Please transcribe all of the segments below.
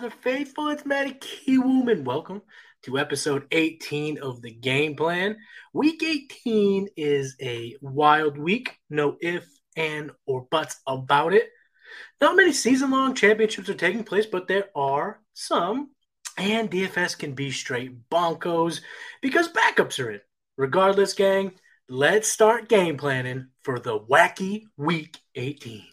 Father Faithful. It's Matty Kiwoom, and welcome to episode 18 of the game plan. Week 18 is a wild week, no if, and, or buts about it. Not many season long championships are taking place, but there are some, and DFS can be straight bonkos because backups are in. Regardless, gang, let's start game planning for the wacky week 18.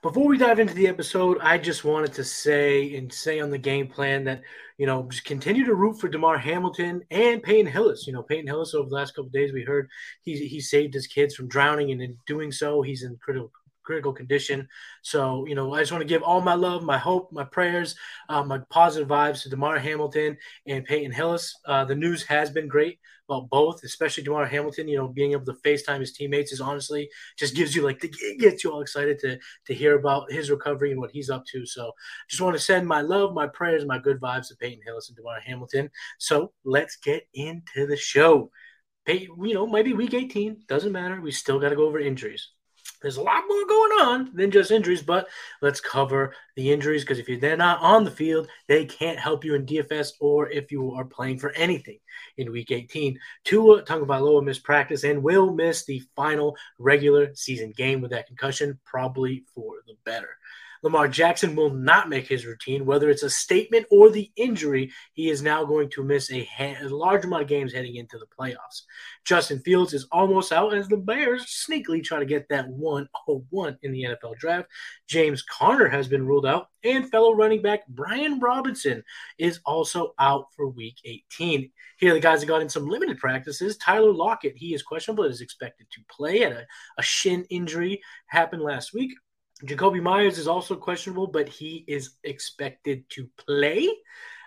Before we dive into the episode, I just wanted to say and say on the game plan that, you know, just continue to root for Damar Hamlin and Peyton Hillis. You know, Peyton Hillis over the last couple days, we heard he, he saved his kids from drowning, and in doing so, he's in critical critical condition. So, you know, I just want to give all my love, my hope, my prayers, uh, my positive vibes to Damar Hamlin and Peyton Hillis. Uh, the news has been great about both, especially Damar Hamlin. You know, being able to FaceTime his teammates is honestly just gives you like the gets you all excited to to hear about his recovery and what he's up to. So, just want to send my love, my prayers, my good vibes to Peyton Hillis and Damar Hamlin. So, let's get into the show. Peyton, you know, maybe week 18 doesn't matter. We still got to go over injuries there's a lot more going on than just injuries, but let's cover the injuries because if they're not on the field, they can't help you in DFS or if you are playing for anything in Week 18. Tua Tagovailoa missed practice and will miss the final regular season game with that concussion, probably for the better. Lamar Jackson will not make his routine, whether it's a statement or the injury. He is now going to miss a, ha- a, large amount of games heading into the playoffs. Justin Fields is almost out as the Bears sneakily try to get that 101 in the NFL draft. James Conner has been ruled out, and fellow running back Brian Robinson is also out for week 18. Here, the guys that got in some limited practices. Tyler Lockett, he is questionable, is expected to play at a, a shin injury happened last week. Jakobi Myers is also questionable, but he is expected to play.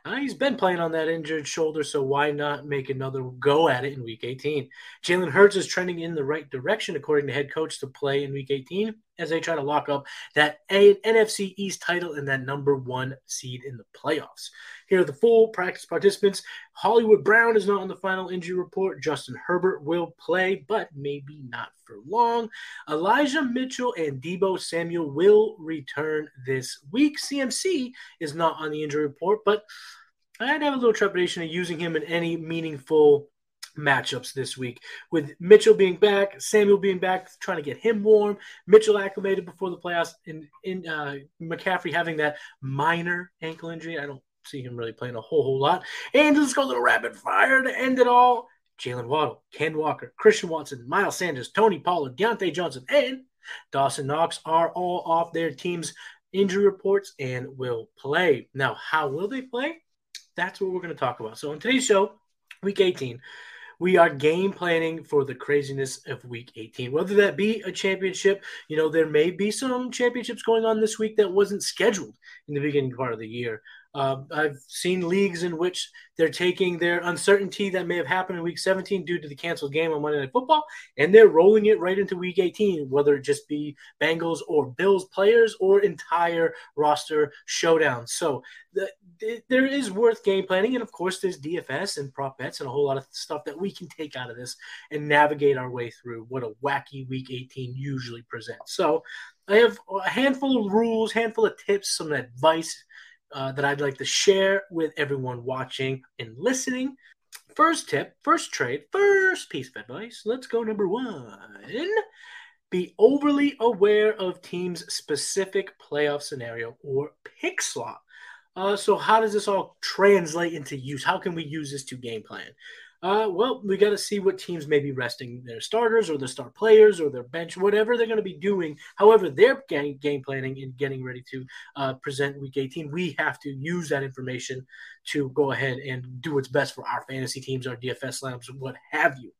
Uh, he's been playing on that injured shoulder, so why not make another go at it in Week 18? Jalen Hurts is trending in the right direction, according to head coach, to play in Week 18 as they try to lock up that a- NFC East title and that number one seed in the playoffs. Here are the full practice participants. Hollywood Brown is not on the final injury report. Justin Herbert will play, but maybe not for long. Elijah Mitchell and Deebo Samuel will return this week. CMC is not on the injury report, but I'd have a little trepidation of using him in any meaningful matchups this week with Mitchell being back, Samuel being back, trying to get him warm, Mitchell acclimated before the playoffs, and in uh, McCaffrey having that minor ankle injury. I don't see him really playing a whole whole lot. And let's go a little rapid fire to end it all. Jaylen Waddle, Ken Walker, Christian Watson, Miles Sanders, Tony Pollard, Diontae Johnson, and Dawson Knox are all off their team's injury reports and will play. Now, how will they play? That's what we're going to talk about. So, in today's show, week 18, we are game planning for the craziness of week 18 whether that be a championship you know there may be some championships going on this week that wasn't scheduled in the beginning part of the year uh, I've seen leagues in which they're taking their uncertainty that may have happened in week 17 due to the canceled game on Monday Night Football, and they're rolling it right into week 18, whether it just be Bengals or Bills players or entire roster showdown. So the, the, there is worth game planning. And of course, there's DFS and prop bets and a whole lot of stuff that we can take out of this and navigate our way through what a wacky week 18 usually presents. So I have a handful of rules, handful of tips, some advice uh, that I'd like to share with everyone watching and listening. First tip, first trade, first piece of advice. Let's go number one. Be overly aware of team's specific playoff scenario or pick slot. Uh, so, how does this all translate into use? How can we use this to game plan? Uh, well, we got to see what teams may be resting their starters or their star players or their bench, whatever they're going to be doing. However, they're game, game planning and getting ready to uh, present Week 18. We have to use that information to go ahead and do what's best for our fantasy teams, our DFS lineups, what have you.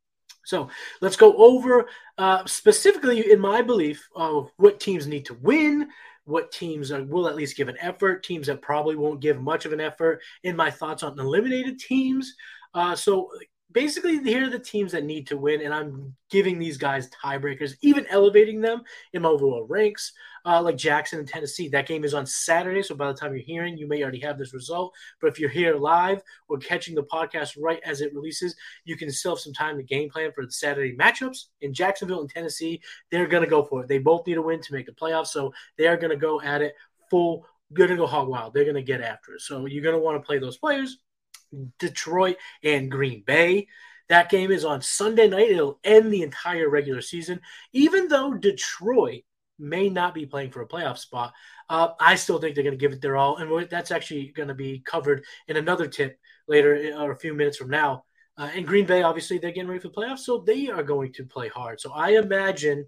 So let's go over uh, specifically, in my belief, uh, what teams need to win, what teams will at least give an effort, teams that probably won't give much of an effort, in my thoughts on eliminated teams. Uh, so basically here are the teams that need to win, and I'm giving these guys tiebreakers, even elevating them in my overall ranks. Uh, like Jackson and Tennessee, that game is on Saturday, so by the time you're hearing, you may already have this result. But if you're here live or catching the podcast right as it releases, you can still have some time to game plan for the Saturday matchups. In Jacksonville and Tennessee, they're going to go for it. They both need a win to make the playoffs, so they are going to go at it full. They're Going to go hog wild. They're going to get after it. So you're going to want to play those players. Detroit and Green Bay. That game is on Sunday night. It'll end the entire regular season. Even though Detroit may not be playing for a playoff spot, uh, I still think they're going to give it their all. And that's actually going to be covered in another tip later or a few minutes from now. Uh, and Green Bay, obviously, they're getting ready for the playoffs, so they are going to play hard. So I imagine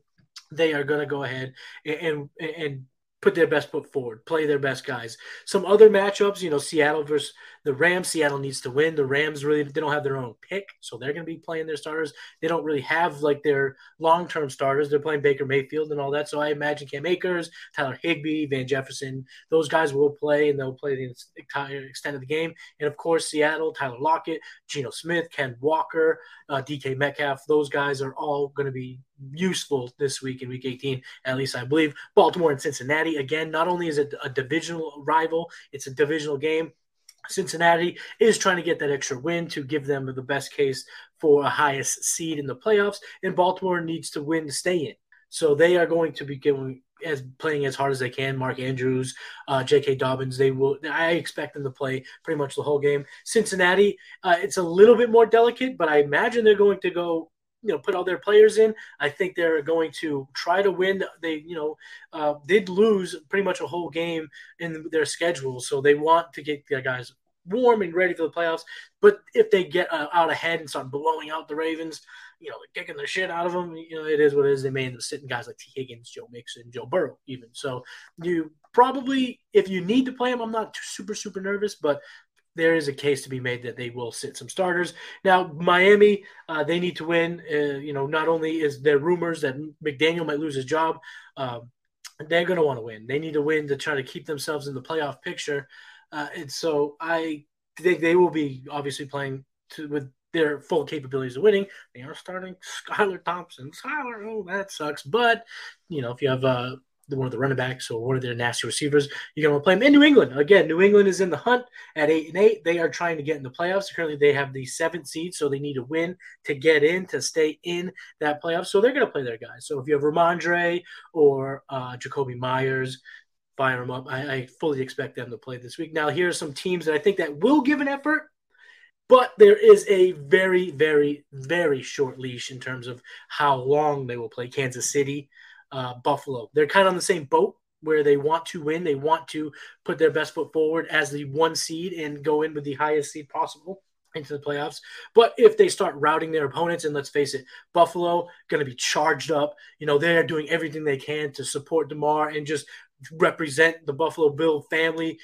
they are going to go ahead and, and, and put their best foot forward, play their best guys. Some other matchups, you know, Seattle versus the Rams. Seattle needs to win. The Rams really they don't have their own pick, so they're going to be playing their starters. They don't really have like their long term starters. They're playing Baker Mayfield and all that. So I imagine Cam Akers, Tyler Higbee, Van Jefferson, those guys will play and they'll play the entire extent of the game. And of course, Seattle, Tyler Lockett, Geno Smith, Ken Walker, uh, DK Metcalf. Those guys are all going to be useful this week in week 18, at least I believe. Baltimore and Cincinnati, again, not only is it a divisional rival, it's a divisional game. Cincinnati is trying to get that extra win to give them the best case for a highest seed in the playoffs, and Baltimore needs to win to stay in. So they are going to be giving as playing as hard as they can. Mark Andrews, uh, J.K. Dobbins, they will. I expect them to play pretty much the whole game. Cincinnati, uh, it's a little bit more delicate, but I imagine they're going to go you know put all their players in. I think they're going to try to win. They you know uh, did lose pretty much a whole game in their schedule, so they want to get their guys warm and ready for the playoffs. But if they get uh, out ahead and start blowing out the Ravens, you know, kicking the shit out of them, you know, it is what it is. They may end up sitting guys like Tee Higgins, Joe Mixon, Joe Burrow, even. So you probably, if you need to play them, I'm not super super nervous, but there is a case to be made that they will sit some starters. Now, Miami, uh, they need to win. Uh, you know, not only is there rumors that McDaniel might lose his job, uh, they're going to want to win. They need to win to try to keep themselves in the playoff picture. Uh, and so I think they will be obviously playing to, with their full capabilities of winning. They are starting Skylar Thompson. Skylar, oh, that sucks. But, you know, if you have uh, one of the running backs or one of their nasty receivers. You're going to play them in New England. Again, New England is in the hunt at eight and eight. They are trying to get in the playoffs. Currently, they have the seventh seed, so they need to win to get in to stay in that playoff. So they're going to play their guys. So if you have Rhamondre or uh, Jakobi Myers, fire them up. I, I fully expect them to play this week. Now, here are some teams that I think that will give an effort but there is a very, very, very short leash in terms of how long they will play. Kansas City, uh, Buffalo. They're kind of on the same boat where they want to win. They want to put their best foot forward as the one seed and go in with the highest seed possible into the playoffs. But if they start routing their opponents, and let's face it, Buffalo going to be charged up. You know, they're doing everything they can to support Damar and just represent the Buffalo Bill family,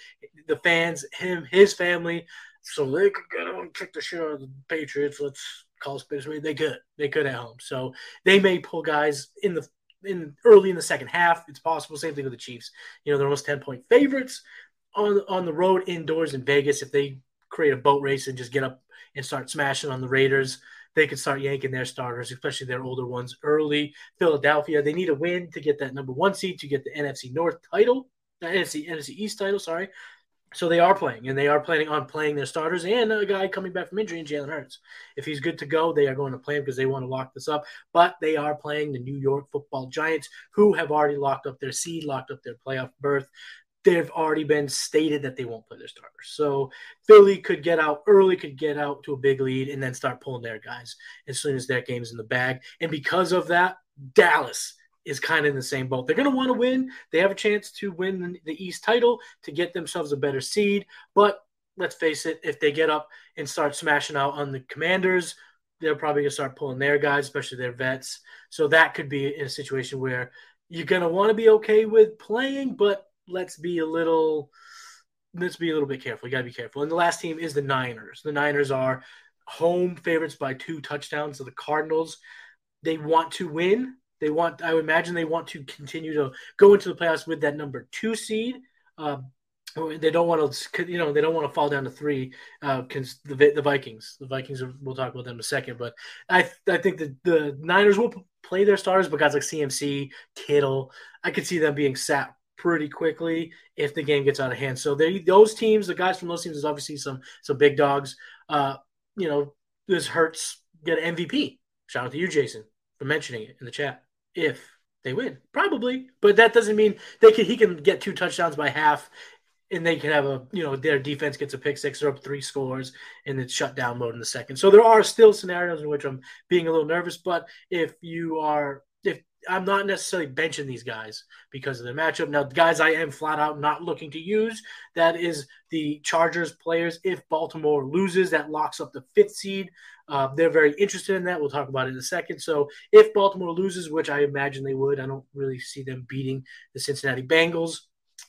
the fans, him, his family, so they could get on kick the shit out of the Patriots. Let's call it space. They could, they could at home. So they may pull guys in the in early in the second half. It's possible. Same thing with the Chiefs. You know, they're almost 10 point favorites on on the road indoors in Vegas. If they create a boat race and just get up and start smashing on the Raiders, they could start yanking their starters, especially their older ones early. Philadelphia, they need a win to get that number one seed to get the NFC North title, the NFC NFC East title. Sorry, so they are playing, and they are planning on playing their starters and a guy coming back from injury in Jalen Hurts. If he's good to go, they are going to play him because they want to lock this up. But they are playing the New York Football Giants, who have already locked up their seed, locked up their playoff berth. They've already been stated that they won't play their starters. So Philly could get out early, could get out to a big lead, and then start pulling their guys as soon as that game's in the bag. And because of that, Dallas is kind of in the same boat. They're going to want to win. They have a chance to win the East title to get themselves a better seed. But let's face it, if they get up and start smashing out on the Commanders, they're probably going to start pulling their guys, especially their vets. So that could be in a situation where you're going to want to be okay with playing, but let's be a little let's be a little bit careful. You got to be careful. And the last team is the Niners. The Niners are home favorites by two touchdowns. So the Cardinals, they want to win. They want, I would imagine, they want to continue to go into the playoffs with that number two seed. Uh, they don't want to, you know, they don't want to fall down to three uh, the the Vikings, the Vikings, are, we'll talk about them in a second. But I I think that the Niners will play their stars, but guys like CMC, Kittle, I could see them being sat pretty quickly if the game gets out of hand. So they those teams, the guys from those teams, is obviously some some big dogs. Uh, you know, this Hurts get an MVP. Shout out to you, Jason, for mentioning it in the chat. If they win, probably, but that doesn't mean they can. He can get two touchdowns by half and they can have a you know their defense gets a pick six, they're up three scores, and it's shut down mode in the second. So there are still scenarios in which I'm being a little nervous. But if you are, if I'm not necessarily benching these guys because of their matchup. Now, the guys I am flat out not looking to use that is the Chargers players. If Baltimore loses, that locks up the fifth seed. Uh, they're very interested in that. We'll talk about it in a second. So if Baltimore loses, which I imagine they would, I don't really see them beating the Cincinnati Bengals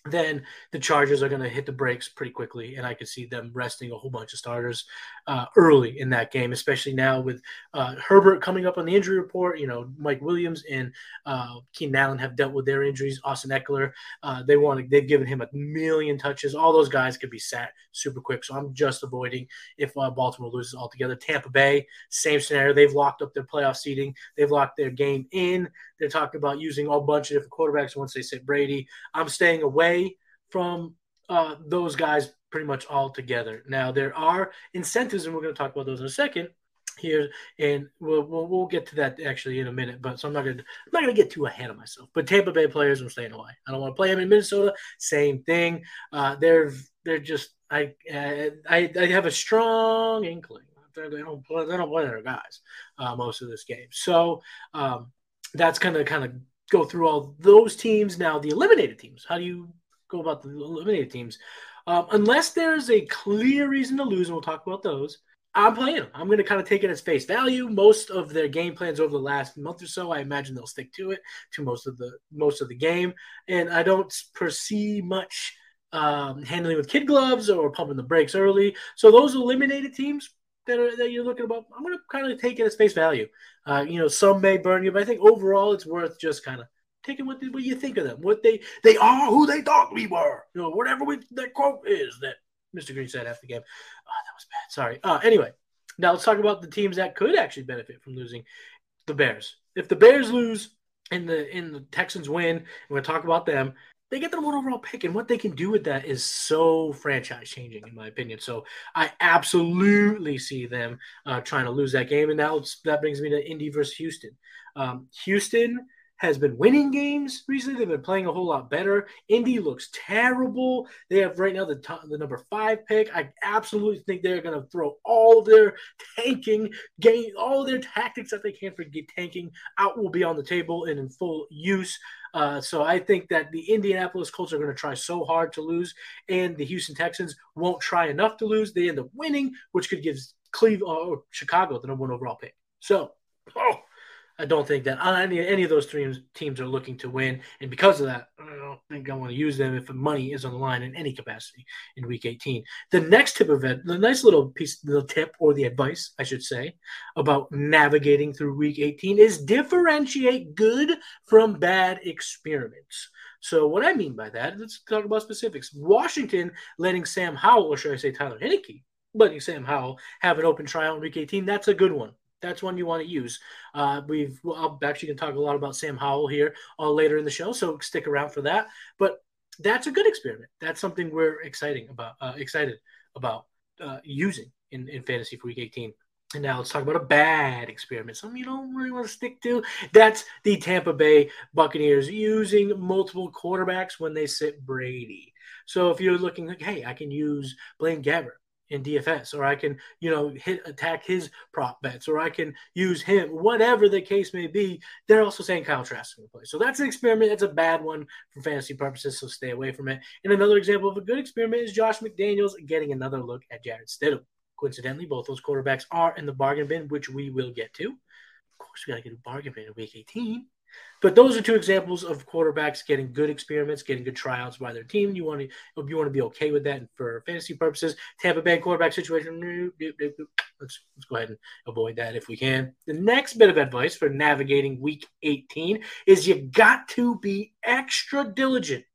then the Chargers are going to hit the brakes pretty quickly, and I could see them resting a whole bunch of starters uh, early in that game, especially now with uh, Herbert coming up on the injury report. You know, Mike Williams and uh, Keenan Allen have dealt with their injuries. Austin Ekeler, uh, they want they've given him a million touches. All those guys could be sat super quick, so I'm just avoiding if uh, Baltimore loses altogether. Tampa Bay, same scenario. They've locked up their playoff seeding. They've locked their game in. They're talking about using a bunch of different quarterbacks once they sit Brady. I'm staying away from uh, those guys pretty much all together. Now there are incentives, and we're going to talk about those in a second here, and we'll, we'll, we'll get to that actually in a minute. But so I'm not going to I'm not going to get too ahead of myself. But Tampa Bay players, I'm staying away. I don't want to play them in Minnesota. Same thing. Uh, they're they're just I, I I have a strong inkling. They don't play, they don't play their guys uh, most of this game. So um, that's going to kind of go through all those teams. Now, the eliminated teams, how do you go about the eliminated teams? Um, unless there's a clear reason to lose, and we'll talk about those, I'm playing them. I'm going to kind of take it as face value. Most of their game plans over the last month or so, I imagine they'll stick to it to most of the most of the game, and I don't perceive much um, handling with kid gloves or pumping the brakes early. So those eliminated teams, that are that you're looking about, I'm going to kind of take it as face value. Uh, you know, some may burn you, but I think overall it's worth just kind of taking what, what you think of them. What they they are, who they thought we were. You know, whatever we, that quote is that Mr. Green said after the game. Oh, that was bad. Sorry. Uh, anyway, now let's talk about the teams that could actually benefit from losing. The Bears. If the Bears lose and the in the Texans win, we're going to talk about them they get the one overall pick, and what they can do with that is so franchise changing, in my opinion. So I absolutely see them uh, trying to lose that game, and now that brings me to Indy versus Houston. Um, Houston has been winning games recently. They've been playing a whole lot better. Indy looks terrible. They have right now the top, the number five pick. I absolutely think they're going to throw all their tanking game, all their tactics that they can for get tanking out will be on the table and in full use. Uh, so I think that the Indianapolis Colts are going to try so hard to lose, and the Houston Texans won't try enough to lose. They end up winning, which could give Cleveland or Chicago the number one overall pick. So, oh, I don't think that any, any of those three teams are looking to win. And because of that, I don't think I want to use them if money is on the line in any capacity in week 18. The next tip of it, the nice little piece, the tip or the advice, I should say, about navigating through week 18 is differentiate good from bad experiments. So what I mean by that, let's talk about specifics. Washington letting Sam Howell, or should I say Taylor Heinicke, letting Sam Howell have an open trial in week 18, that's a good one that's one you want to use. Uh, we've I'll actually going to talk a lot about Sam Howell here all later in the show, so stick around for that. But that's a good experiment. That's something we're exciting about, uh, excited about uh, using in, in fantasy for week 18. And now let's talk about a bad experiment, something you don't really want to stick to. That's the Tampa Bay Buccaneers using multiple quarterbacks when they sit Brady. So if you're looking like, hey, I can use Blaine Gabbert in DFS, or I can, you know, hit attack his prop bets, or I can use him, whatever the case may be. They're also saying Kyle Trask will play. So that's an experiment. That's a bad one for fantasy purposes, so stay away from it. And another example of a good experiment is Josh McDaniels getting another look at Jarrett Stidham. Coincidentally, both those quarterbacks are in the bargain bin, which we will get to. Of course, we got to get a bargain bin in week 18. But those are two examples of quarterbacks getting good experiments, getting good tryouts by their team. You want to you want to be okay with that and for fantasy purposes. Tampa Bay quarterback situation. Mm, mm, mm, let's let's go ahead and avoid that if we can. The next bit of advice for navigating Week 18 is you got to be extra diligent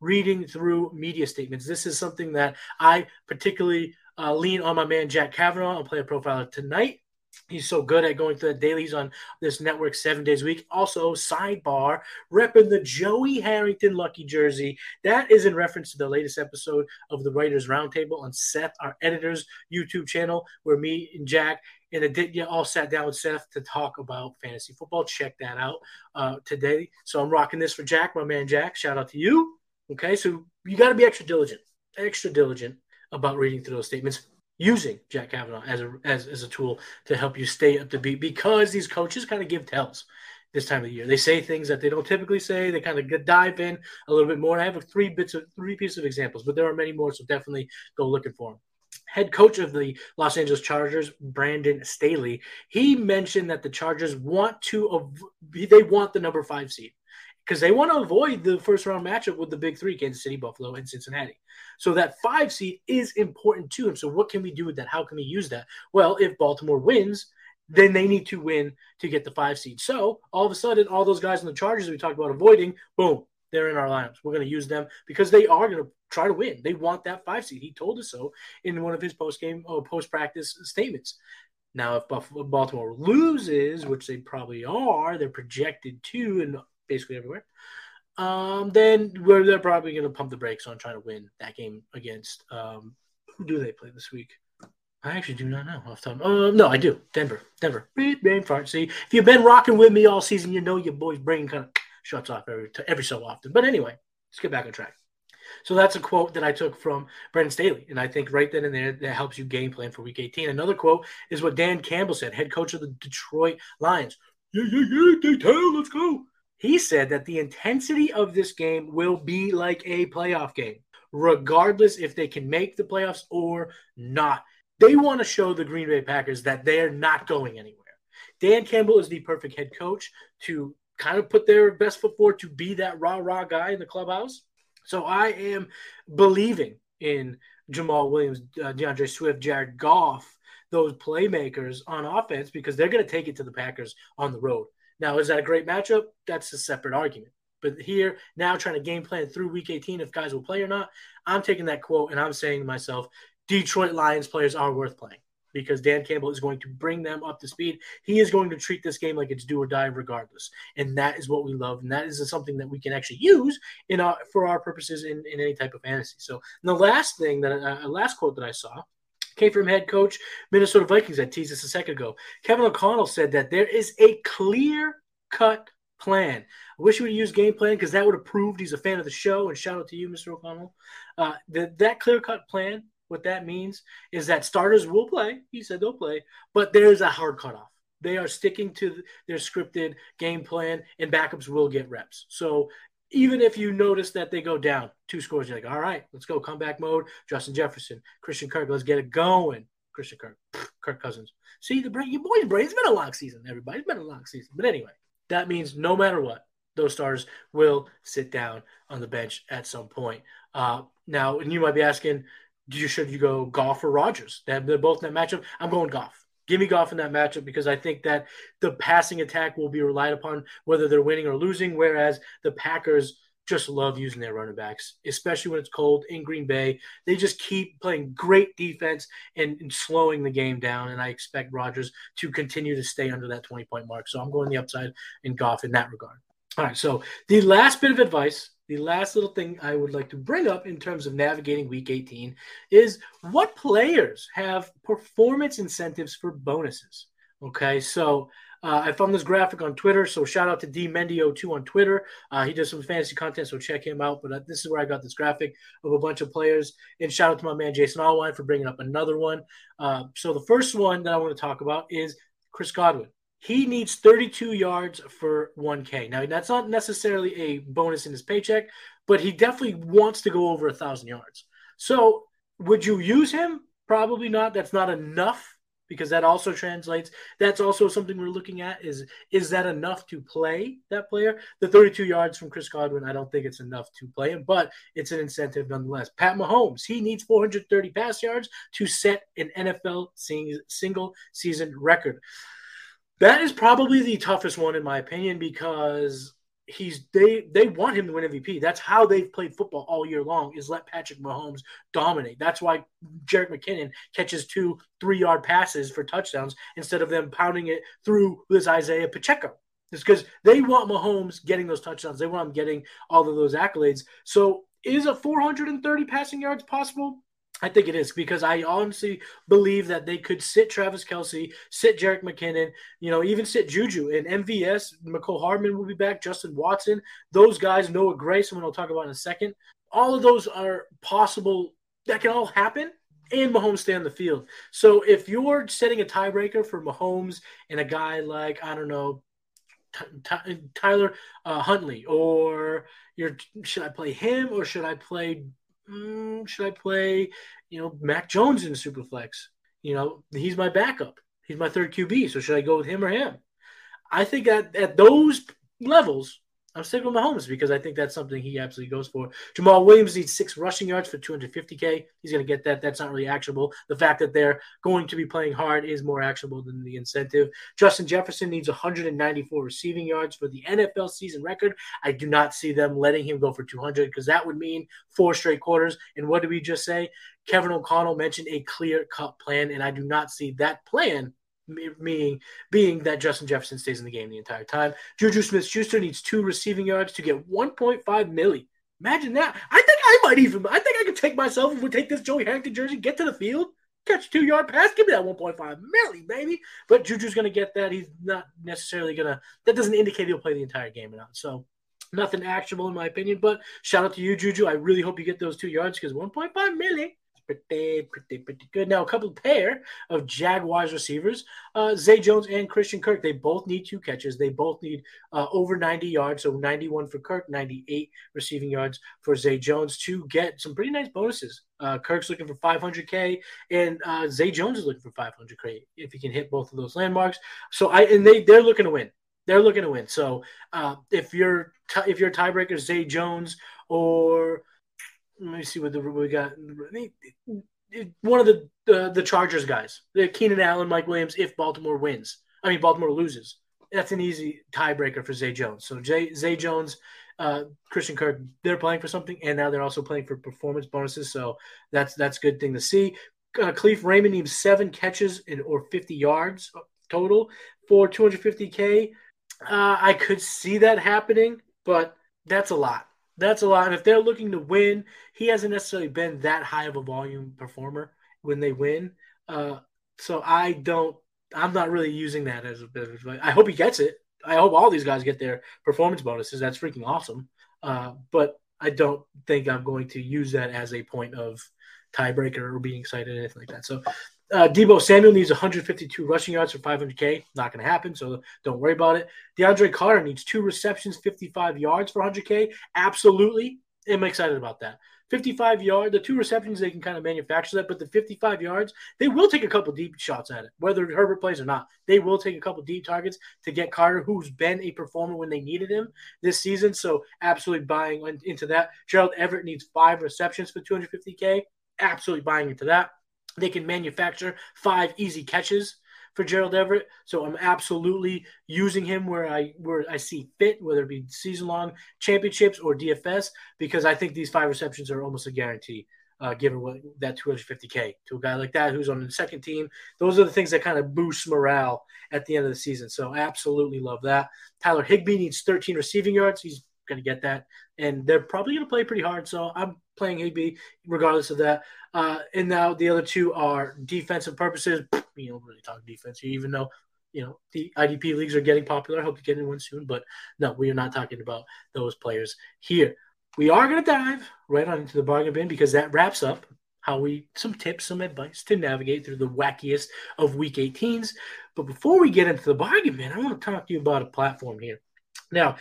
reading through media statements. This is something that I particularly uh, lean on my man Jack Kavanaugh on Player Profiler tonight. He's so good at going through the dailies on this network seven days a week. Also, sidebar, repping the Joey Harrington lucky jersey. That is in reference to the latest episode of the Writers Roundtable on Seth, our editor's YouTube channel, where me and Jack and Aditya all sat down with Seth to talk about fantasy football. Check that out uh, today. So I'm rocking this for Jack, my man Jack. Shout out to you. Okay, so you got to be extra diligent, extra diligent about reading through those statements using Jack Kavanaugh as a as, as a tool to help you stay up to beat because these coaches kind of give tells this time of year. They say things that they don't typically say. They kind of dive in a little bit more. I have three bits of three pieces of examples, but there are many more, so definitely go looking for them. Head coach of the Los Angeles Chargers, Brandon Staley, he mentioned that the Chargers want to they want the number five seed because they want to avoid the first round matchup with the big three Kansas City, Buffalo, and Cincinnati. So that five seed is important to him. So, what can we do with that? How can we use that? Well, if Baltimore wins, then they need to win to get the five seed. So, all of a sudden, all those guys in the Chargers we talked about avoiding, boom, they're in our lineups. We're going to use them because they are going to try to win. They want that five seed. He told us so in one of his post game or uh, post practice statements. Now, if Baltimore loses, which they probably are, they're projected to, and basically everywhere. Um, then where they're probably going to pump the brakes on trying to win that game against um, who do they play this week? I actually do not know off time. Uh, no, I do. Denver, Denver. Brain fart. See, if you've been rocking with me all season, you know your boy's brain kind of shuts off every every so often. But anyway, let's get back on track. So that's a quote that I took from Brandon Staley, and I think right then and there that helps you game plan for Week 18. Another quote is what Dan Campbell said, head coach of the Detroit Lions. Yeah, yeah, yeah, detail, let's go. He said that the intensity of this game will be like a playoff game, regardless if they can make the playoffs or not. They want to show the Green Bay Packers that they're not going anywhere. Dan Campbell is the perfect head coach to kind of put their best foot forward to be that rah rah guy in the clubhouse. So I am believing in Jamaal Williams, uh, D'Andre Swift, Jared Goff, those playmakers on offense because they're going to take it to the Packers on the road. Now, is that a great matchup? That's a separate argument. But here, now trying to game plan through week 18 if guys will play or not, I'm taking that quote and I'm saying to myself, Detroit Lions players are worth playing because Dan Campbell is going to bring them up to speed. He is going to treat this game like it's do or die regardless. And that is what we love. And that is something that we can actually use in our, for our purposes in, in any type of fantasy. So the last thing that, uh, last quote that I saw came from head coach Minnesota Vikings. I teased this a second ago. Kevin O'Connell said that there is a clear cut plan. I wish we would use game plan because that would have proved he's a fan of the show. And shout out to you, Mr. O'Connell. Uh, the, that clear cut plan, what that means is that starters will play. He said they'll play, but there's a hard cutoff. They are sticking to their scripted game plan, and backups will get reps. So even if you notice that they go down two scores, you're like, all right, let's go comeback mode. Justin Jefferson, Christian Kirk, let's get it going. Christian Kirk, Kirk Cousins. See the brain, your boy's brain. It's been a long season, everybody. It's been a long season. But anyway, that means no matter what, those stars will sit down on the bench at some point. Uh, now, and you might be asking, do you should you go Goff or Rodgers? They're both in that matchup. I'm going Goff. Give me Goff in that matchup because I think that the passing attack will be relied upon whether they're winning or losing, whereas the Packers just love using their running backs, especially when it's cold in Green Bay. They just keep playing great defense and, and slowing the game down. And I expect Rodgers to continue to stay under that 20 point mark. So I'm going the upside in Goff in that regard. All right. So the last bit of advice the last little thing I would like to bring up in terms of navigating week 18 is what players have performance incentives for bonuses. Okay, so uh, I found this graphic on Twitter, so shout out to D Mendio2 on Twitter. Uh, he does some fantasy content, so check him out. But uh, this is where I got this graphic of a bunch of players. And shout out to my man Jason Allwine for bringing up another one. Uh, so the first one that I want to talk about is Chris Godwin he needs 32 yards for 1K. Now, that's not necessarily a bonus in his paycheck, but he definitely wants to go over a thousand yards. So, would you use him? Probably not. That's not enough because that also translates. That's also something we're looking at is is that enough to play that player? The 32 yards from Chris Godwin, I don't think it's enough to play him, but it's an incentive nonetheless. Pat Mahomes, he needs 430 pass yards to set an NFL single season record. That is probably the toughest one in my opinion because he's they they want him to win MVP. That's how they've played football all year long is let Patrick Mahomes dominate. That's why Jerick McKinnon catches two three yard passes for touchdowns instead of them pounding it through this Isaiah Pacheco. It's because they want Mahomes getting those touchdowns. They want him getting all of those accolades. So is a 430 passing yards possible? I think it is because I honestly believe that they could sit Travis Kelce, sit Jerick McKinnon, you know, even sit Juju and MVS. Mecole Hardman will be back, Justin Watson, those guys, Noah Gray, someone I'll talk about in a second. All of those are possible. That can all happen and Mahomes stay on the field. So if you're setting a tiebreaker for Mahomes and a guy like, I don't know, Tyler uh, Huntley, or you're, should I play him or should I play mm, should I play, you know, Mac Jones in Superflex? You know, he's my backup. He's my third QB. So should I go with him or him? I think at, at those levels, I'm sticking with Mahomes because I think that's something he absolutely goes for. Jamaal Williams needs six rushing yards for 250K. He's going to get that. That's not really actionable. The fact that they're going to be playing hard is more actionable than the incentive. Justin Jefferson needs 194 receiving yards for the NFL season record. I do not see them letting him go for 200 because that would mean four straight quarters. And what did we just say? Kevin O'Connell mentioned a clear cut plan, and I do not see that plan meaning being that Justin Jefferson stays in the game the entire time. Juju Smith Schuster needs two receiving yards to get 1.5 milli. Imagine that. I think I might even, I think I could take myself and would take this Joey Harrington jersey, get to the field, catch two yard pass, give me that 1.5 milli, baby. But Juju's going to get that. He's not necessarily going to, that doesn't indicate he'll play the entire game or not. So nothing actionable in my opinion. But shout out to you, Juju. I really hope you get those two yards because 1.5 milli pretty, pretty, pretty good. Now, a couple pair of Jaguars receivers, uh, Zay Jones and Christian Kirk. They both need two catches. They both need uh, over 90 yards. So 91 for Kirk, 98 receiving yards for Zay Jones to get some pretty nice bonuses. Uh, Kirk's looking for 500k, and uh, Zay Jones is looking for 500k if he can hit both of those landmarks. So I and they they're looking to win. They're looking to win. So uh, if you're t- if you're tiebreaker Zay Jones or let me see what the we got. One of the the, the Chargers guys, the Keenan Allen, Mike Williams. If Baltimore wins, I mean Baltimore loses, that's an easy tiebreaker for Zay Jones. So Jay, Zay Jones, uh, Christian Kirk, they're playing for something, and now they're also playing for performance bonuses. So that's that's a good thing to see. Uh, Kalif Raymond needs seven catches in, or 50 yards total for 250k. Uh, I could see that happening, but that's a lot. That's a lot. And if they're looking to win, he hasn't necessarily been that high of a volume performer when they win. Uh, so I don't. I'm not really using that as a bit of. I hope he gets it. I hope all these guys get their performance bonuses. That's freaking awesome. Uh, but I don't think I'm going to use that as a point of tiebreaker or being excited or anything like that. So uh, Deebo Samuel needs 152 rushing yards for 500K. Not going to happen, so don't worry about it. DeAndre Carter needs two receptions, 55 yards for 100K. Absolutely. I'm excited about that. 55 yards, the two receptions, they can kind of manufacture that, but the 55 yards, they will take a couple deep shots at it, whether Herbert plays or not. They will take a couple deep targets to get Carter, who's been a performer when they needed him this season. So, absolutely buying into that. Gerald Everett needs five receptions for 250K. Absolutely buying into that. They can manufacture five easy catches for Gerald Everett. So I'm absolutely using him where I where I see fit, whether it be season long championships or DFS, because I think these five receptions are almost a guarantee. Uh, given what that 250k to a guy like that who's on the second team, those are the things that kind of boost morale at the end of the season. So absolutely love that. Tyler Higbee needs 13 receiving yards. He's going to get that, and they're probably going to play pretty hard. So I'm playing Higbee regardless of that. Uh, and now the other two are defensive purposes. We don't really talk defense even though you know the IDP leagues are getting popular. I hope to get in one soon, but no, we are not talking about those players here. We are going to dive right on into the bargain bin because that wraps up how we some tips, some advice to navigate through the wackiest of week 18s. But before we get into the bargain bin, I want to talk to you about a platform here. Now,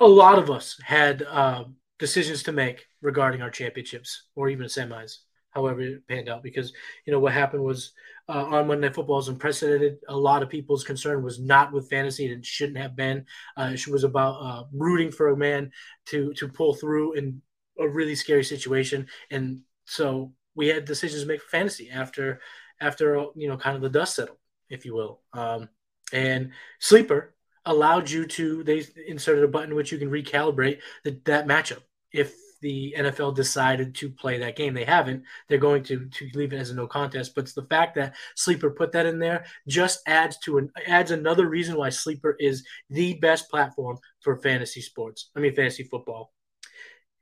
a lot of us had uh, decisions to make regarding our championships or even semis, however it panned out. Because you know what happened was uh, on Monday Night Football is unprecedented. A lot of people's concern was not with fantasy; it shouldn't have been. Uh, it was about uh, rooting for a man to to pull through in a really scary situation, and so we had decisions to make for fantasy after after you know kind of the dust settled, if you will. Um, and sleeper allowed you to they inserted a button which you can recalibrate the, that matchup if the NFL decided to play that game. They haven't. They're going to to leave it as a no contest. But it's the fact that Sleeper put that in there just adds to an adds another reason why Sleeper is the best platform for fantasy sports. I mean fantasy football.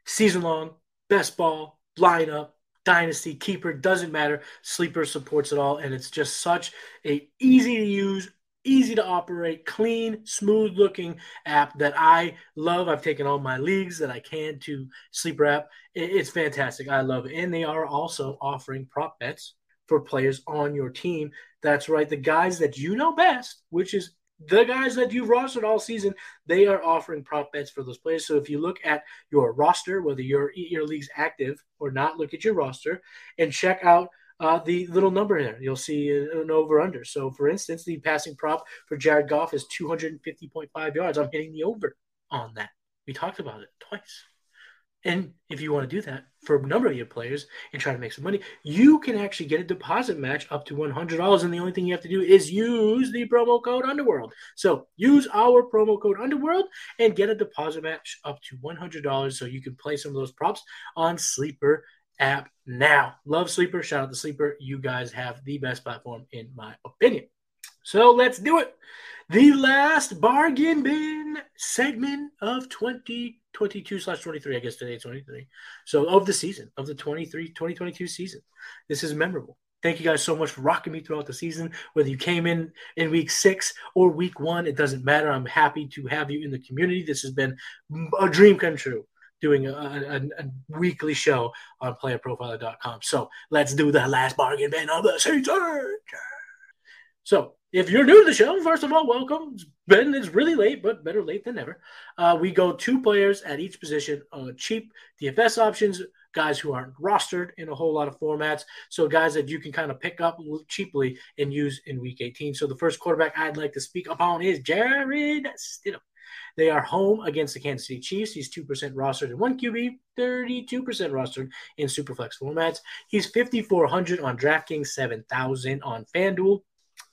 Season long, best ball, lineup, dynasty, keeper, doesn't matter. Sleeper supports it all, and it's just such a easy to use, easy to operate, clean, smooth looking app that I love. I've taken all my leagues that I can to Sleeper app. It's fantastic. I love it. And they are also offering prop bets for players on your team. That's right. The guys that you know best, which is the guys that you've rostered all season, they are offering prop bets for those players. So if you look at your roster, whether your your league's active or not, look at your roster and check out uh, the little number there. You'll see an over under. So for instance, the passing prop for Jared Goff is 250.5 yards. I'm hitting the over on that. We talked about it twice. And if you want to do that for a number of your players and try to make some money, you can actually get a deposit match up to $100. And the only thing you have to do is use the promo code Underworld. So use our promo code Underworld and get a deposit match up to $100 so you can play some of those props on Sleeper app now. Love Sleeper. Shout out to Sleeper. You guys have the best platform, in my opinion. So let's do it. The last bargain bin segment of 2022 slash 23. I guess today 23. So of the season, of the 23 2022 season. This is memorable. Thank you guys so much for rocking me throughout the season. Whether you came in in week six or week one, it doesn't matter. I'm happy to have you in the community. This has been a dream come true doing a, a, a, weekly show on playerprofiler.com. So let's do the last bargain bin of the season. So if you're new to the show, first of all, welcome. Ben, it's really late, but better late than never. Uh, we go two players at each position, uh, cheap DFS options, guys who aren't rostered in a whole lot of formats. So guys that you can kind of pick up cheaply and use in week 18. So the first quarterback I'd like to speak upon is Jarrett Stidham. They are home against the Kansas City Chiefs. He's 2% rostered in one QB, 32% rostered in Superflex formats. He's 5,400 on DraftKings, 7,000 on FanDuel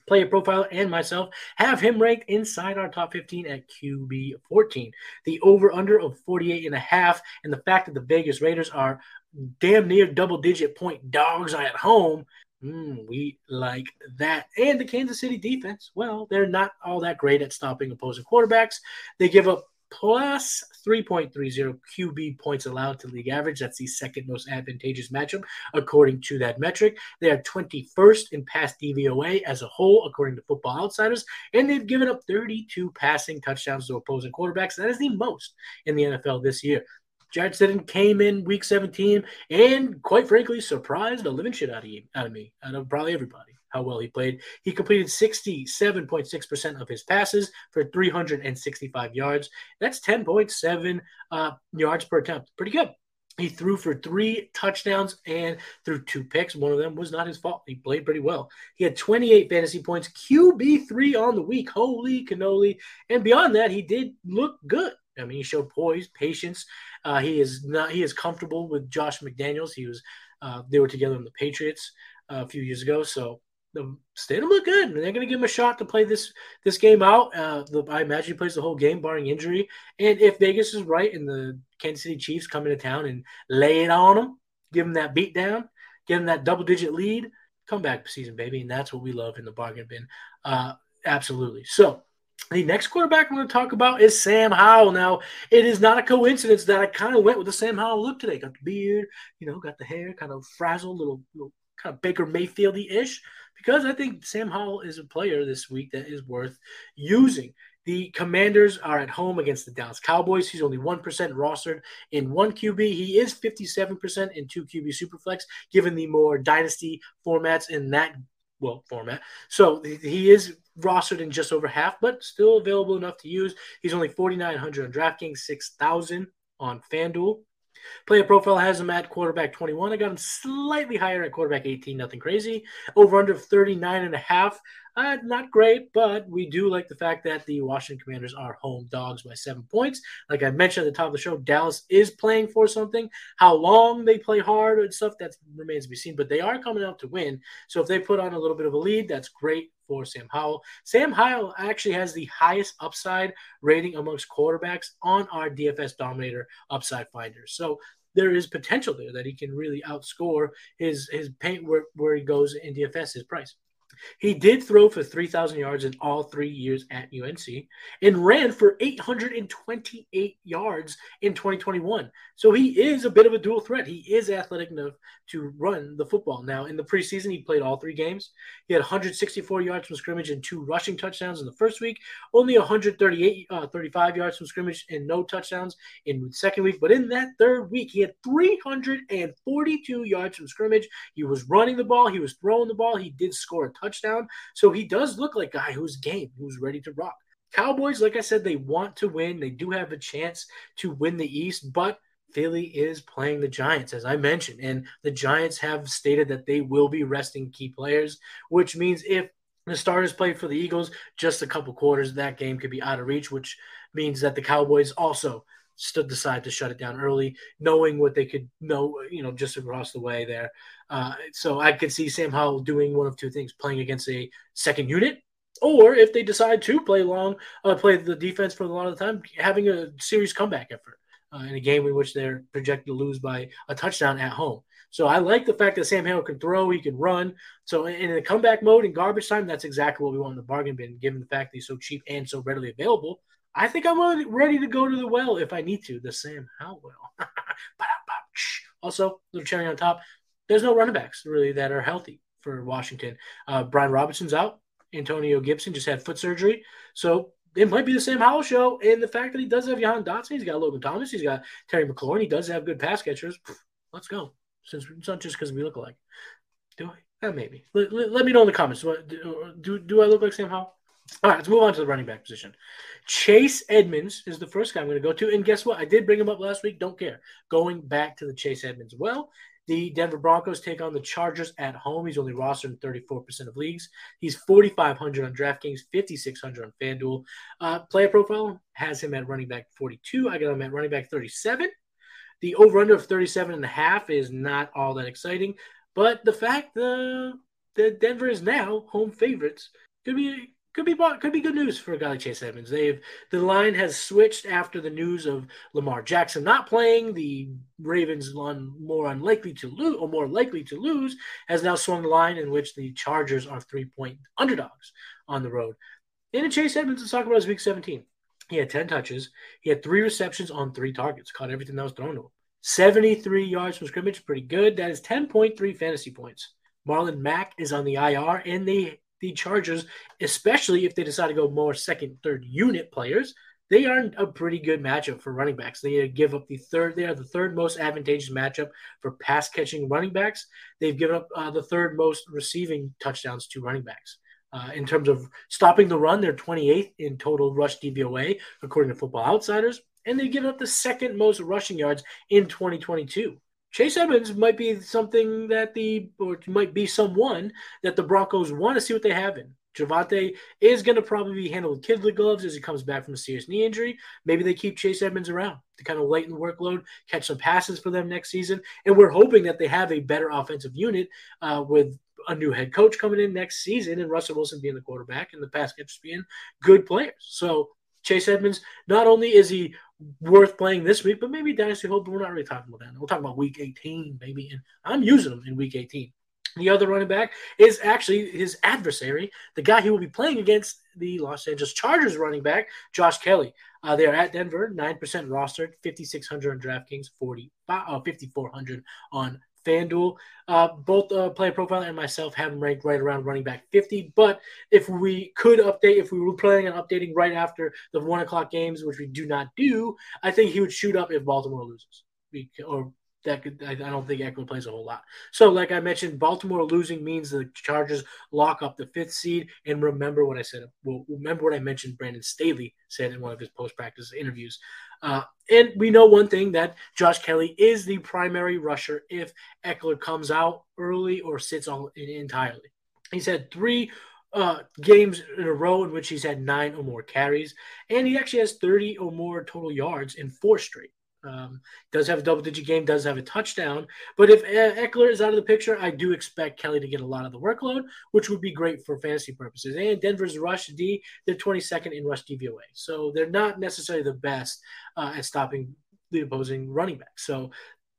player profile and myself have him ranked inside our top 15 at QB 14. The over under of 48 and a half and the fact that the Vegas Raiders are damn near double digit point dogs at home. Mm, we like that. And the Kansas City defense, well, they're not all that great at stopping opposing quarterbacks. They give up plus 3.30 QB points allowed to league average. That's the second most advantageous matchup according to that metric. They are 21st in pass DVOA as a whole, according to Football Outsiders, and they've given up 32 passing touchdowns to opposing quarterbacks. That is the most in the NFL this year. Jarrett Stidham came in week 17 and, quite frankly, surprised the living shit out of, out of me, out of probably everybody how well he played. He completed 67.6% of his passes for 365 yards. That's 10.7 uh, yards per attempt. Pretty good. He threw for three touchdowns and threw two picks. One of them was not his fault. He played pretty well. He had 28 fantasy points, QB3 on the week. Holy cannoli. And beyond that, he did look good. I mean, he showed poise, patience. Uh, he is not. He is comfortable with Josh McDaniels. He was. Uh, they were together in the Patriots uh, a few years ago, so the Stidham look good. and They're going to give him a shot to play this this game out. Uh, the, I imagine he plays the whole game, barring injury. And if Vegas is right and the Kansas City Chiefs come into town and lay it on them, give them that beat down, give them that double digit lead, come back season, baby. And that's what we love in the bargain bin. Uh, absolutely. So the next quarterback I'm going to talk about is Sam Howell. Now, it is not a coincidence that I kind of went with the Sam Howell look today. Got the beard, you know, got the hair kind of frazzled, little, little kind of Baker Mayfieldy ish because I think Sam Howell is a player this week that is worth using. The Commanders are at home against the Dallas Cowboys. He's only 1% rostered in one QB. He is 57% in two QB Superflex, given the more dynasty formats in that well format. So he is rostered in just over half, but still available enough to use. He's only 4,900 on DraftKings, 6,000 on FanDuel. Player profile has him at quarterback 21. I got him slightly higher at quarterback 18, nothing crazy. Over under 39 and a half. Uh, not great, but we do like the fact that the Washington Commanders are home dogs by seven points. Like I mentioned at the top of the show, Dallas is playing for something. How long they play hard and stuff that remains to be seen, but they are coming out to win. So if they put on a little bit of a lead, that's great for Sam Howell. Sam Howell actually has the highest upside rating amongst quarterbacks on our DFS Dominator upside finder. So there is potential there that he can really outscore his his paint where, where he goes in DFS his price. He did throw for 3,000 yards in all three years at UNC and ran for 828 yards in 2021. So he is a bit of a dual threat. He is athletic enough to run the football. Now, in the preseason, he played all three games. He had 164 yards from scrimmage and two rushing touchdowns in the first week, only 138, uh, 35 yards from scrimmage and no touchdowns in the second week. But in that third week, he had 342 yards from scrimmage. He was running the ball, he was throwing the ball, he did score a touchdown. So he does look like a guy who's game, who's ready to rock. Cowboys, like I said, they want to win. They do have a chance to win the East, but Philly is playing the Giants, as I mentioned, and the Giants have stated that they will be resting key players, which means if the starters play for the Eagles just a couple quarters, that game could be out of reach, which means that the Cowboys also stood decide to shut it down early, knowing what they could know, you know, just across the way there. Uh, so I could see Sam Howell doing one of two things: playing against a second unit, or if they decide to play long, uh, play the defense for a lot of the time, having a serious comeback effort uh, in a game in which they're projected to lose by a touchdown at home. So I like the fact that Sam Howell can throw, he can run. So in the comeback mode in garbage time, that's exactly what we want in the bargain bin, given the fact that he's so cheap and so readily available. I think I'm ready to go to the well if I need to. The Sam Howell. also, little cherry on top. There's no running backs really that are healthy for Washington. Uh, Brian Robinson's out. Antonio Gibson just had foot surgery. So it might be the Sam Howell show. And the fact that he does have Jahan Dotson, he's got Logan Thomas, he's got Terry McLaurin, he does have good pass catchers. Let's go. Since it's not just because we look alike. Do I? Uh, maybe. Let, let, let, me know in the comments. Do, do, do I look like Sam Howell? All right, let's move on to the running back position. Chase Edmonds is the first guy I'm going to go to. And guess what? I did bring him up last week. Don't care. Going back to the Chase Edmonds. Well, the Denver Broncos take on the Chargers at home. He's only rostered in 34% of leagues. He's 4,500 on DraftKings, 5,600 on FanDuel. Uh, player profile has him at running back 42. I got him at running back 37. The over under of 37 and a half is not all that exciting. But the fact uh, that Denver is now home favorites could be could be could be good news for a guy like Chase Edmonds. They've the line has switched after the news of Lamar Jackson not playing. The Ravens one more unlikely to lose or more likely to lose has now swung the line in which the Chargers are three point underdogs on the road. And Chase Edmonds, let's talk about his week 17. He had 10 touches. He had three receptions on three targets, caught everything that was thrown to him. 73 yards from scrimmage, pretty good. That is 10.3 fantasy points. Marlon Mack is on the IR, and they the Chargers, especially if they decide to go more second, third unit players, they are a pretty good matchup for running backs. They give up the third. They are the third most advantageous matchup for pass catching running backs. They've given up uh, the third most receiving touchdowns to running backs. Uh, in terms of stopping the run, they're 28th in total rush DVOA, according to Football Outsiders, and they've given up the second most rushing yards in 2022. Chase Edmonds might be something that the or might be someone that the Broncos want to see what they have in. Javonte is going to probably be handled with kid gloves as he comes back from a serious knee injury. Maybe they keep Chase Edmonds around to kind of lighten the workload, catch some passes for them next season. And we're hoping that they have a better offensive unit uh, with a new head coach coming in next season and Russell Wilson being the quarterback and the pass catchers being good players. So Chase Edmonds, not only is he worth playing this week, but maybe Dynasty Hope, we're not really talking about that. We're talking about week 18, maybe. And I'm using him in week 18. The other running back is actually his adversary, the guy he will be playing against, the Los Angeles Chargers running back, Josh Kelley. Uh, they are at Denver, 9% rostered, 5,600 on DraftKings, 40, uh, 5,400 on FanDuel. Uh, both uh, player profile and myself have him ranked right around running back 50. But if we could update, if we were planning on updating right after the one o'clock games, which we do not do, I think he would shoot up if Baltimore loses. Or that could, I, don't think Ekeler plays a whole lot. So, like I mentioned, Baltimore losing means the Chargers lock up the fifth seed. And remember what I said. Well, remember what I mentioned. Brandon Staley said in one of his post practice interviews. Uh, and we know one thing that Josh Kelley is the primary rusher if Ekeler comes out early or sits on entirely. He's had three uh, games in a row in which he's had nine or more carries, and he actually has 30 or more total yards in four straight. Um, does have a double digit game, does have a touchdown. But if Ekeler is out of the picture, I do expect Kelley to get a lot of the workload, which would be great for fantasy purposes. And Denver's rush D, they're 22nd in rush DVOA. So they're not necessarily the best uh, at stopping the opposing running back. So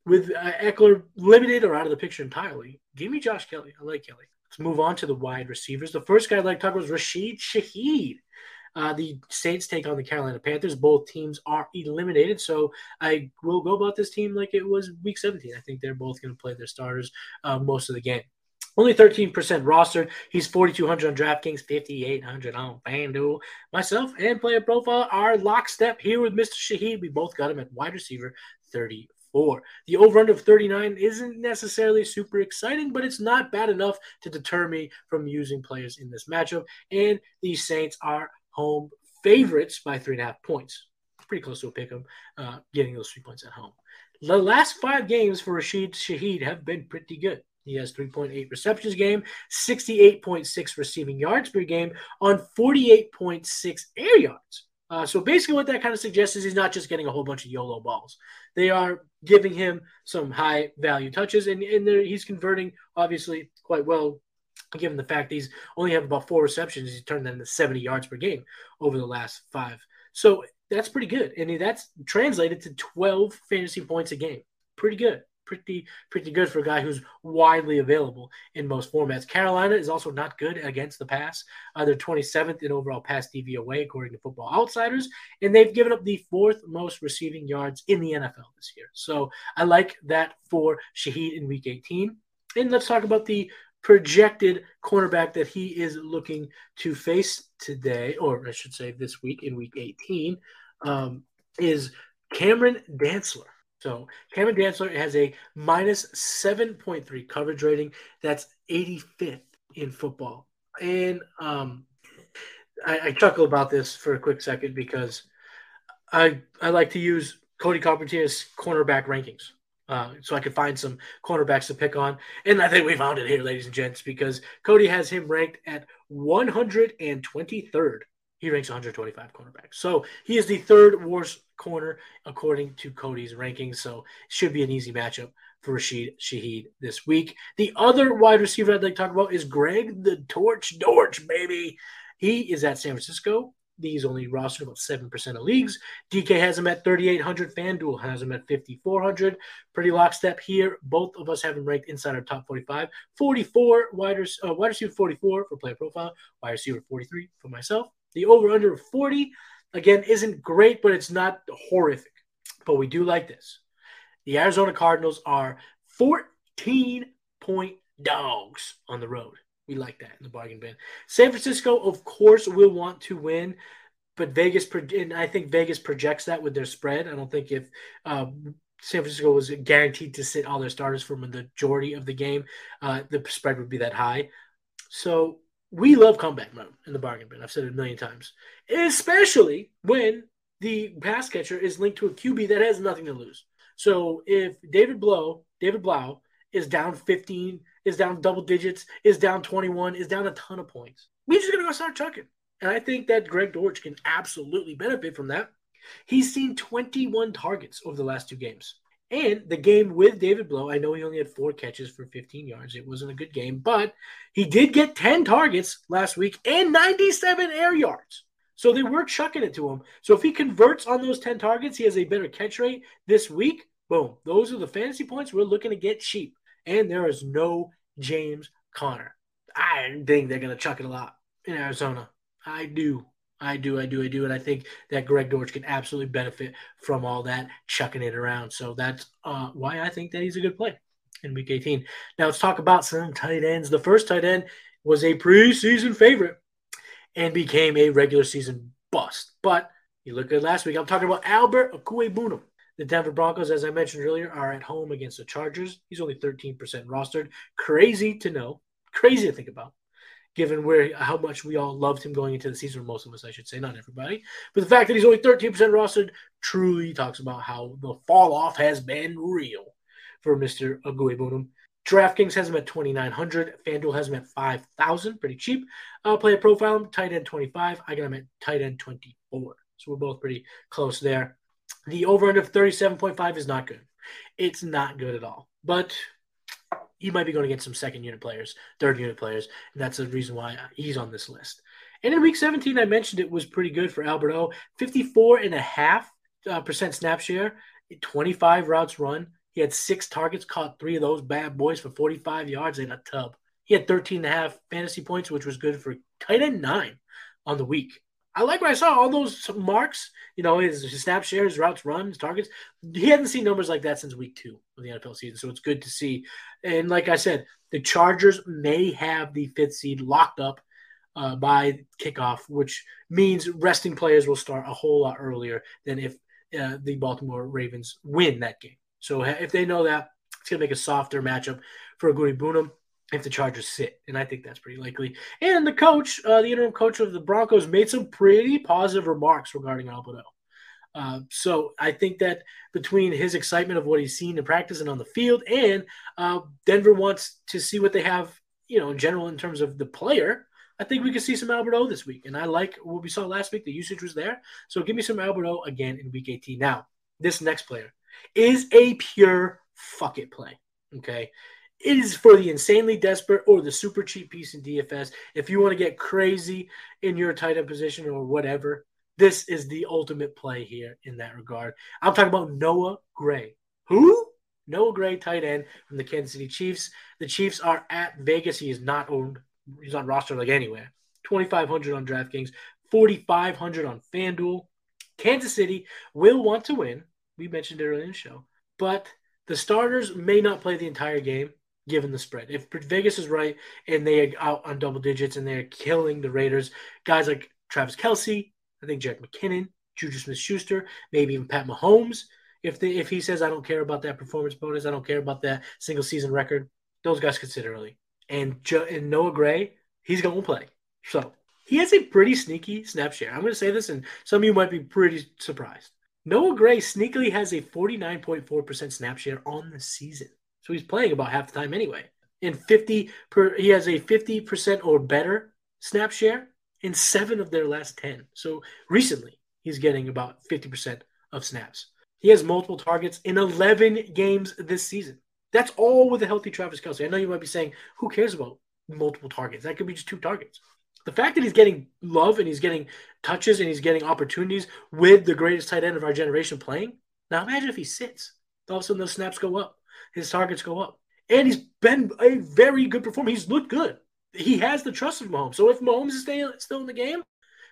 with uh, Ekeler limited or out of the picture entirely, give me Josh Kelley. I like Kelley. Let's move on to the wide receivers. The first guy I'd like to talk about was Rashid Shaheed. Uh, the Saints take on the Carolina Panthers. Both teams are eliminated, so I will go about this team like it was Week 17. I think they're both going to play their starters uh, most of the game. Only 13% rostered. He's 4,200 on DraftKings, 5,800 on FanDuel. Myself and Player Profile are lockstep here with Mr. Shaheed. We both got him at wide receiver 34. The over under of 39 isn't necessarily super exciting, but it's not bad enough to deter me from using players in this matchup. And the Saints are home favorites by three and a half points. Pretty close to a pick 'em, uh, getting those three points at home. The last five games for Rashid Shaheed have been pretty good. He has 3.8 receptions game, 68.6 receiving yards per game on 48.6 air yards. Uh, so basically, what that kind of suggests is he's not just getting a whole bunch of YOLO balls. They are giving him some high value touches, and, and he's converting obviously quite well given the fact he's only have about four receptions, he's turned that into 70 yards per game over the last five. So that's pretty good. And that's translated to 12 fantasy points a game. Pretty good. Pretty, pretty good for a guy who's widely available in most formats. Carolina is also not good against the pass. Uh, they're 27th in overall pass DVOA, according to Football Outsiders, and they've given up the fourth most receiving yards in the NFL this year. So I like that for Shaheed in Week 18. And let's talk about the projected cornerback that he is looking to face today, or I should say this week in week 18, um, is Cameron Dantzler. So Cameron Dantzler has a minus 7.3 coverage rating. That's 85th in football. And um, I, I chuckle about this for a quick second because I I like to use Cody Carpenter's cornerback rankings uh, so I could find some cornerbacks to pick on. And I think we found it here, ladies and gents, because Cody has him ranked at 123rd. He ranks 125 cornerbacks. So he is the third worst corner according to Cody's rankings. So it should be an easy matchup for Rashid Shaheed this week. The other wide receiver I'd like to talk about is Greg the Torch Dortch, baby. He is at San Francisco. He's only rostered about 7% of leagues. DK has him at 3,800. FanDuel has him at 5,400. Pretty lockstep here. Both of us have him ranked inside our top 45. 44 wide, uh, wide receiver 44 for player profile, wide receiver 43 for myself. The over under 40, again, isn't great, but it's not horrific. But we do like this. The Arizona Cardinals are 14 point dogs on the road. We like that in the bargain bin. San Francisco, of course, will want to win, but Vegas, and I think Vegas projects that with their spread. I don't think if uh, San Francisco was guaranteed to sit all their starters for the majority of the game, uh, the spread would be that high. So we love comeback mode in the bargain bin. I've said it a million times, especially when the pass catcher is linked to a QB that has nothing to lose. So if David Blough, David Blough is down 15 is down double digits, is down 21, is down a ton of points. We're just going to go start chucking. And I think that Greg Dortch can absolutely benefit from that. He's seen 21 targets over the last two games. And the game with David Blough, I know he only had four catches for 15 yards. It wasn't a good game, but he did get 10 targets last week and 97 air yards. So they were chucking it to him. So if he converts on those 10 targets, he has a better catch rate this week. Boom. Those are the fantasy points we're looking to get cheap and there is no James Conner. I think they're going to chuck it a lot in Arizona. I do. I do, I do, I do. And I think that Greg Dortch can absolutely benefit from all that chucking it around. So that's uh, why I think that he's a good play in week 18. Now let's talk about some tight ends. The first tight end was a preseason favorite and became a regular season bust. But you look at last week, I'm talking about Albert Okwuegbunam. The Denver Broncos, as I mentioned earlier, are at home against the Chargers. He's only 13% rostered. Crazy to know. Crazy to think about, given where how much we all loved him going into the season. Most of us, I should say, not everybody. But the fact that he's only 13% rostered truly talks about how the fall off has been real for Mr. Okwuegbunam. DraftKings has him at 2,900. FanDuel has him at 5,000. Pretty cheap. Uh, I'll play a profile, tight end 25. I got him at tight end 24. So we're both pretty close there. The over under 37.5 is not good. It's not good at all. But he might be going to get some second unit players, third unit players, and that's the reason why he's on this list. And in week 17, I mentioned it was pretty good for Alberto. 54 and a half uh, percent snap share, 25 routes run. He had six targets, caught three of those bad boys for 45 yards in a tub. He had 13 and a half fantasy points, which was good for tight end nine on the week. I like what I saw. All those marks, you know, his, his snap shares, routes run, his targets. He hadn't seen numbers like that since week two of the NFL season. So it's good to see. And like I said, the Chargers may have the fifth seed locked up uh, by kickoff, which means resting players will start a whole lot earlier than if uh, the Baltimore Ravens win that game. So if they know that, it's going to make a softer matchup for Okwuegbunam if the Chargers sit, and I think that's pretty likely. And the coach, uh, the interim coach of the Broncos, made some pretty positive remarks regarding Alberto. Uh, so I think that between his excitement of what he's seen in practice and on the field, and uh, Denver wants to see what they have, you know, in general in terms of the player. I think we could see some Alberto this week, and I like what we saw last week. The usage was there, so give me some Alberto again in Week 18. Now, this next player is a pure fuck it play. Okay, it is for the insanely desperate or the super cheap piece in DFS. If you want to get crazy in your tight end position or whatever, this is the ultimate play here in that regard. I'm talking about Noah Gray. Who? Noah Gray, tight end from the Kansas City Chiefs. The Chiefs are at Vegas. He is not owned. He's on roster like anywhere. 2,500 on DraftKings, 4,500 on FanDuel. Kansas City will want to win. We mentioned it earlier in the show, but the starters may not play the entire game given the spread. If Vegas is right and they are out on double digits and they're killing the Raiders, guys like Travis Kelce, I think Jack McKinnon, Juju Smith Schuster, maybe even Pat Mahomes. If they if he says I don't care about that performance bonus, I don't care about that single season record, those guys sit early. And, jo- and Noah Gray, he's going to play. So he has a pretty sneaky snap share. I'm going to say this, and some of you might be pretty surprised. Noah Gray sneakily has a 49.4% snap share on the season. So he's playing about half the time anyway. In 50 per he has a 50% or better snap share in 7 of their last 10. So recently he's getting about 50% of snaps. He has multiple targets in 11 games this season. That's all with a healthy Travis Kelce. I know you might be saying, who cares about multiple targets? That could be just two targets. The fact that he's getting love and he's getting touches and he's getting opportunities with the greatest tight end of our generation playing. Now imagine if he sits. All of a sudden those snaps go up his targets go up. And he's been a very good performer. He's looked good. He has the trust of Mahomes. So if Mahomes is staying, still in the game,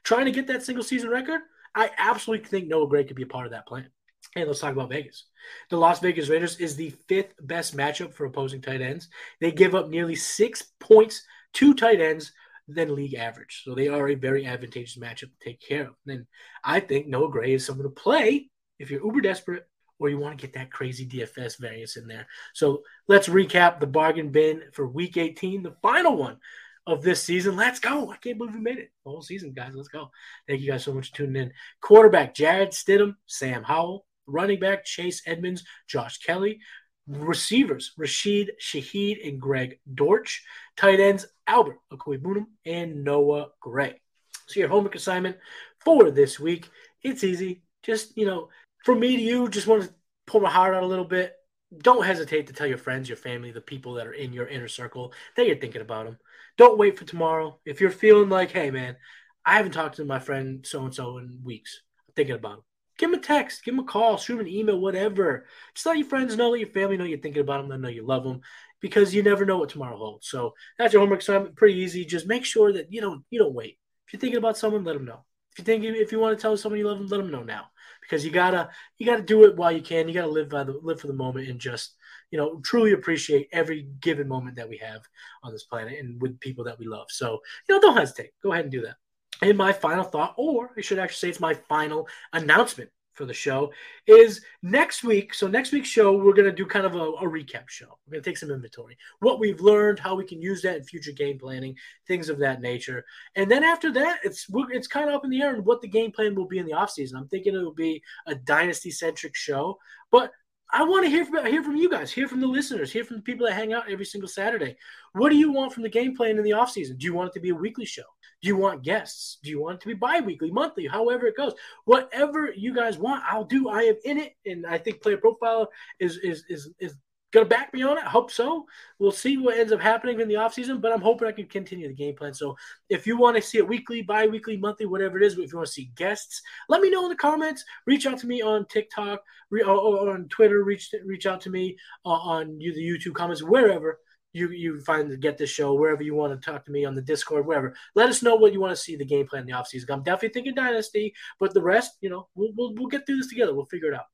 trying to get that single season record, I absolutely think Noah Gray could be a part of that plan. And let's talk about Vegas. The Las Vegas Raiders is the fifth best matchup for opposing tight ends. They give up nearly six points to tight ends than league average. So they are a very advantageous matchup to take care of. And I think Noah Gray is someone to play if you're uber desperate or you want to get that crazy DFS variance in there. So let's recap the bargain bin for week 18, the final one of this season. Let's go. I can't believe we made it. The whole season, guys. Let's go. Thank you guys so much for tuning in. Quarterback Jarrett Stidham, Sam Howell. Running back Chase Edmonds, Josh Kelley. Receivers Rashid Shaheed and Greg Dortch. Tight ends Albert Okwuegbunam and Noah Gray. So your homework assignment for this week, it's easy. Just, you know, from me to you, just want to pull my heart out a little bit. Don't hesitate to tell your friends, your family, the people that are in your inner circle that you're thinking about them. Don't wait for tomorrow. If you're feeling like, hey, man, I haven't talked to my friend so and so in weeks, I'm thinking about them. Give him a text, give him a call, shoot him an email, whatever. Just let your friends know, let your family know you're thinking about them, let know you love them, because you never know what tomorrow holds. So that's your homework assignment. Pretty easy. Just make sure that you don't you don't wait. If you're thinking about someone, let them know. If you think if you want to tell someone you love them, let them know now because you gotta you gotta do it while you can. You gotta live by the live for the moment and just you know truly appreciate every given moment that we have on this planet and with people that we love. So you know, don't hesitate. Go ahead and do that. And my final thought, or I should actually say, it's my final announcement for the show is next week. So next week's show, we're going to do kind of a, a recap show. We're going to take some inventory, what we've learned, how we can use that in future game planning, things of that nature. And then after that, it's it's kind of up in the air and what the game plan will be in the offseason. I'm thinking it will be a dynasty centric show, but I want to hear from hear from you guys, hear from the listeners, hear from the people that hang out every single Saturday. What do you want from the game plan in the offseason? Do you want it to be a weekly show? Do you want guests? Do you want it to be bi-weekly, monthly, however it goes? Whatever you guys want, I'll do. I am in it, and I think player profile is is is is gonna back me on it. Hope so. We'll see what ends up happening in the offseason, but I'm hoping I can continue the game plan. So if you want to see it weekly, bi-weekly, monthly, whatever it is, if you want to see guests, let me know in the comments. Reach out to me on TikTok re- or, on Twitter. Reach reach out to me uh, on the YouTube comments, wherever you you find to get this show, wherever you want to talk to me on the Discord, wherever. Let us know what you want to see the game plan in the offseason. I'm definitely thinking Dynasty, but the rest, you know, we'll, we'll, we'll get through this together. We'll figure it out.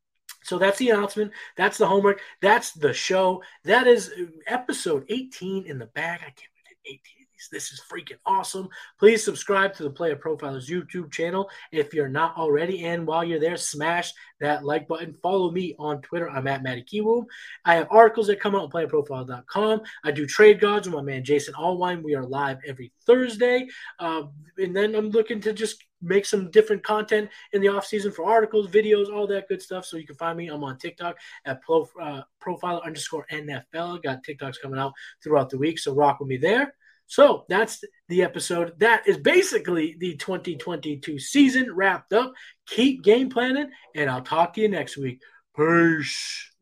So that's the announcement. That's the homework. That's the show. That is episode 18 in the bag. I can't believe 18 of these. This is freaking awesome. Please subscribe to the Player Profilers YouTube channel if you're not already. And while you're there, smash that like button. Follow me on Twitter. I'm at Matty Kiwoom. I have articles that come out on playerprofile.com. I do trade gods with my man Jason Allwine. We are live every Thursday. Uh, and then I'm looking to just make some different content in the off season for articles, videos, all that good stuff. So you can find me. I'm on TikTok at pro, uh, profile underscore NFL. Got TikToks coming out throughout the week. So rock with me there. So that's the episode. That is basically the 2022 season wrapped up. Keep game planning, and I'll talk to you next week. Peace.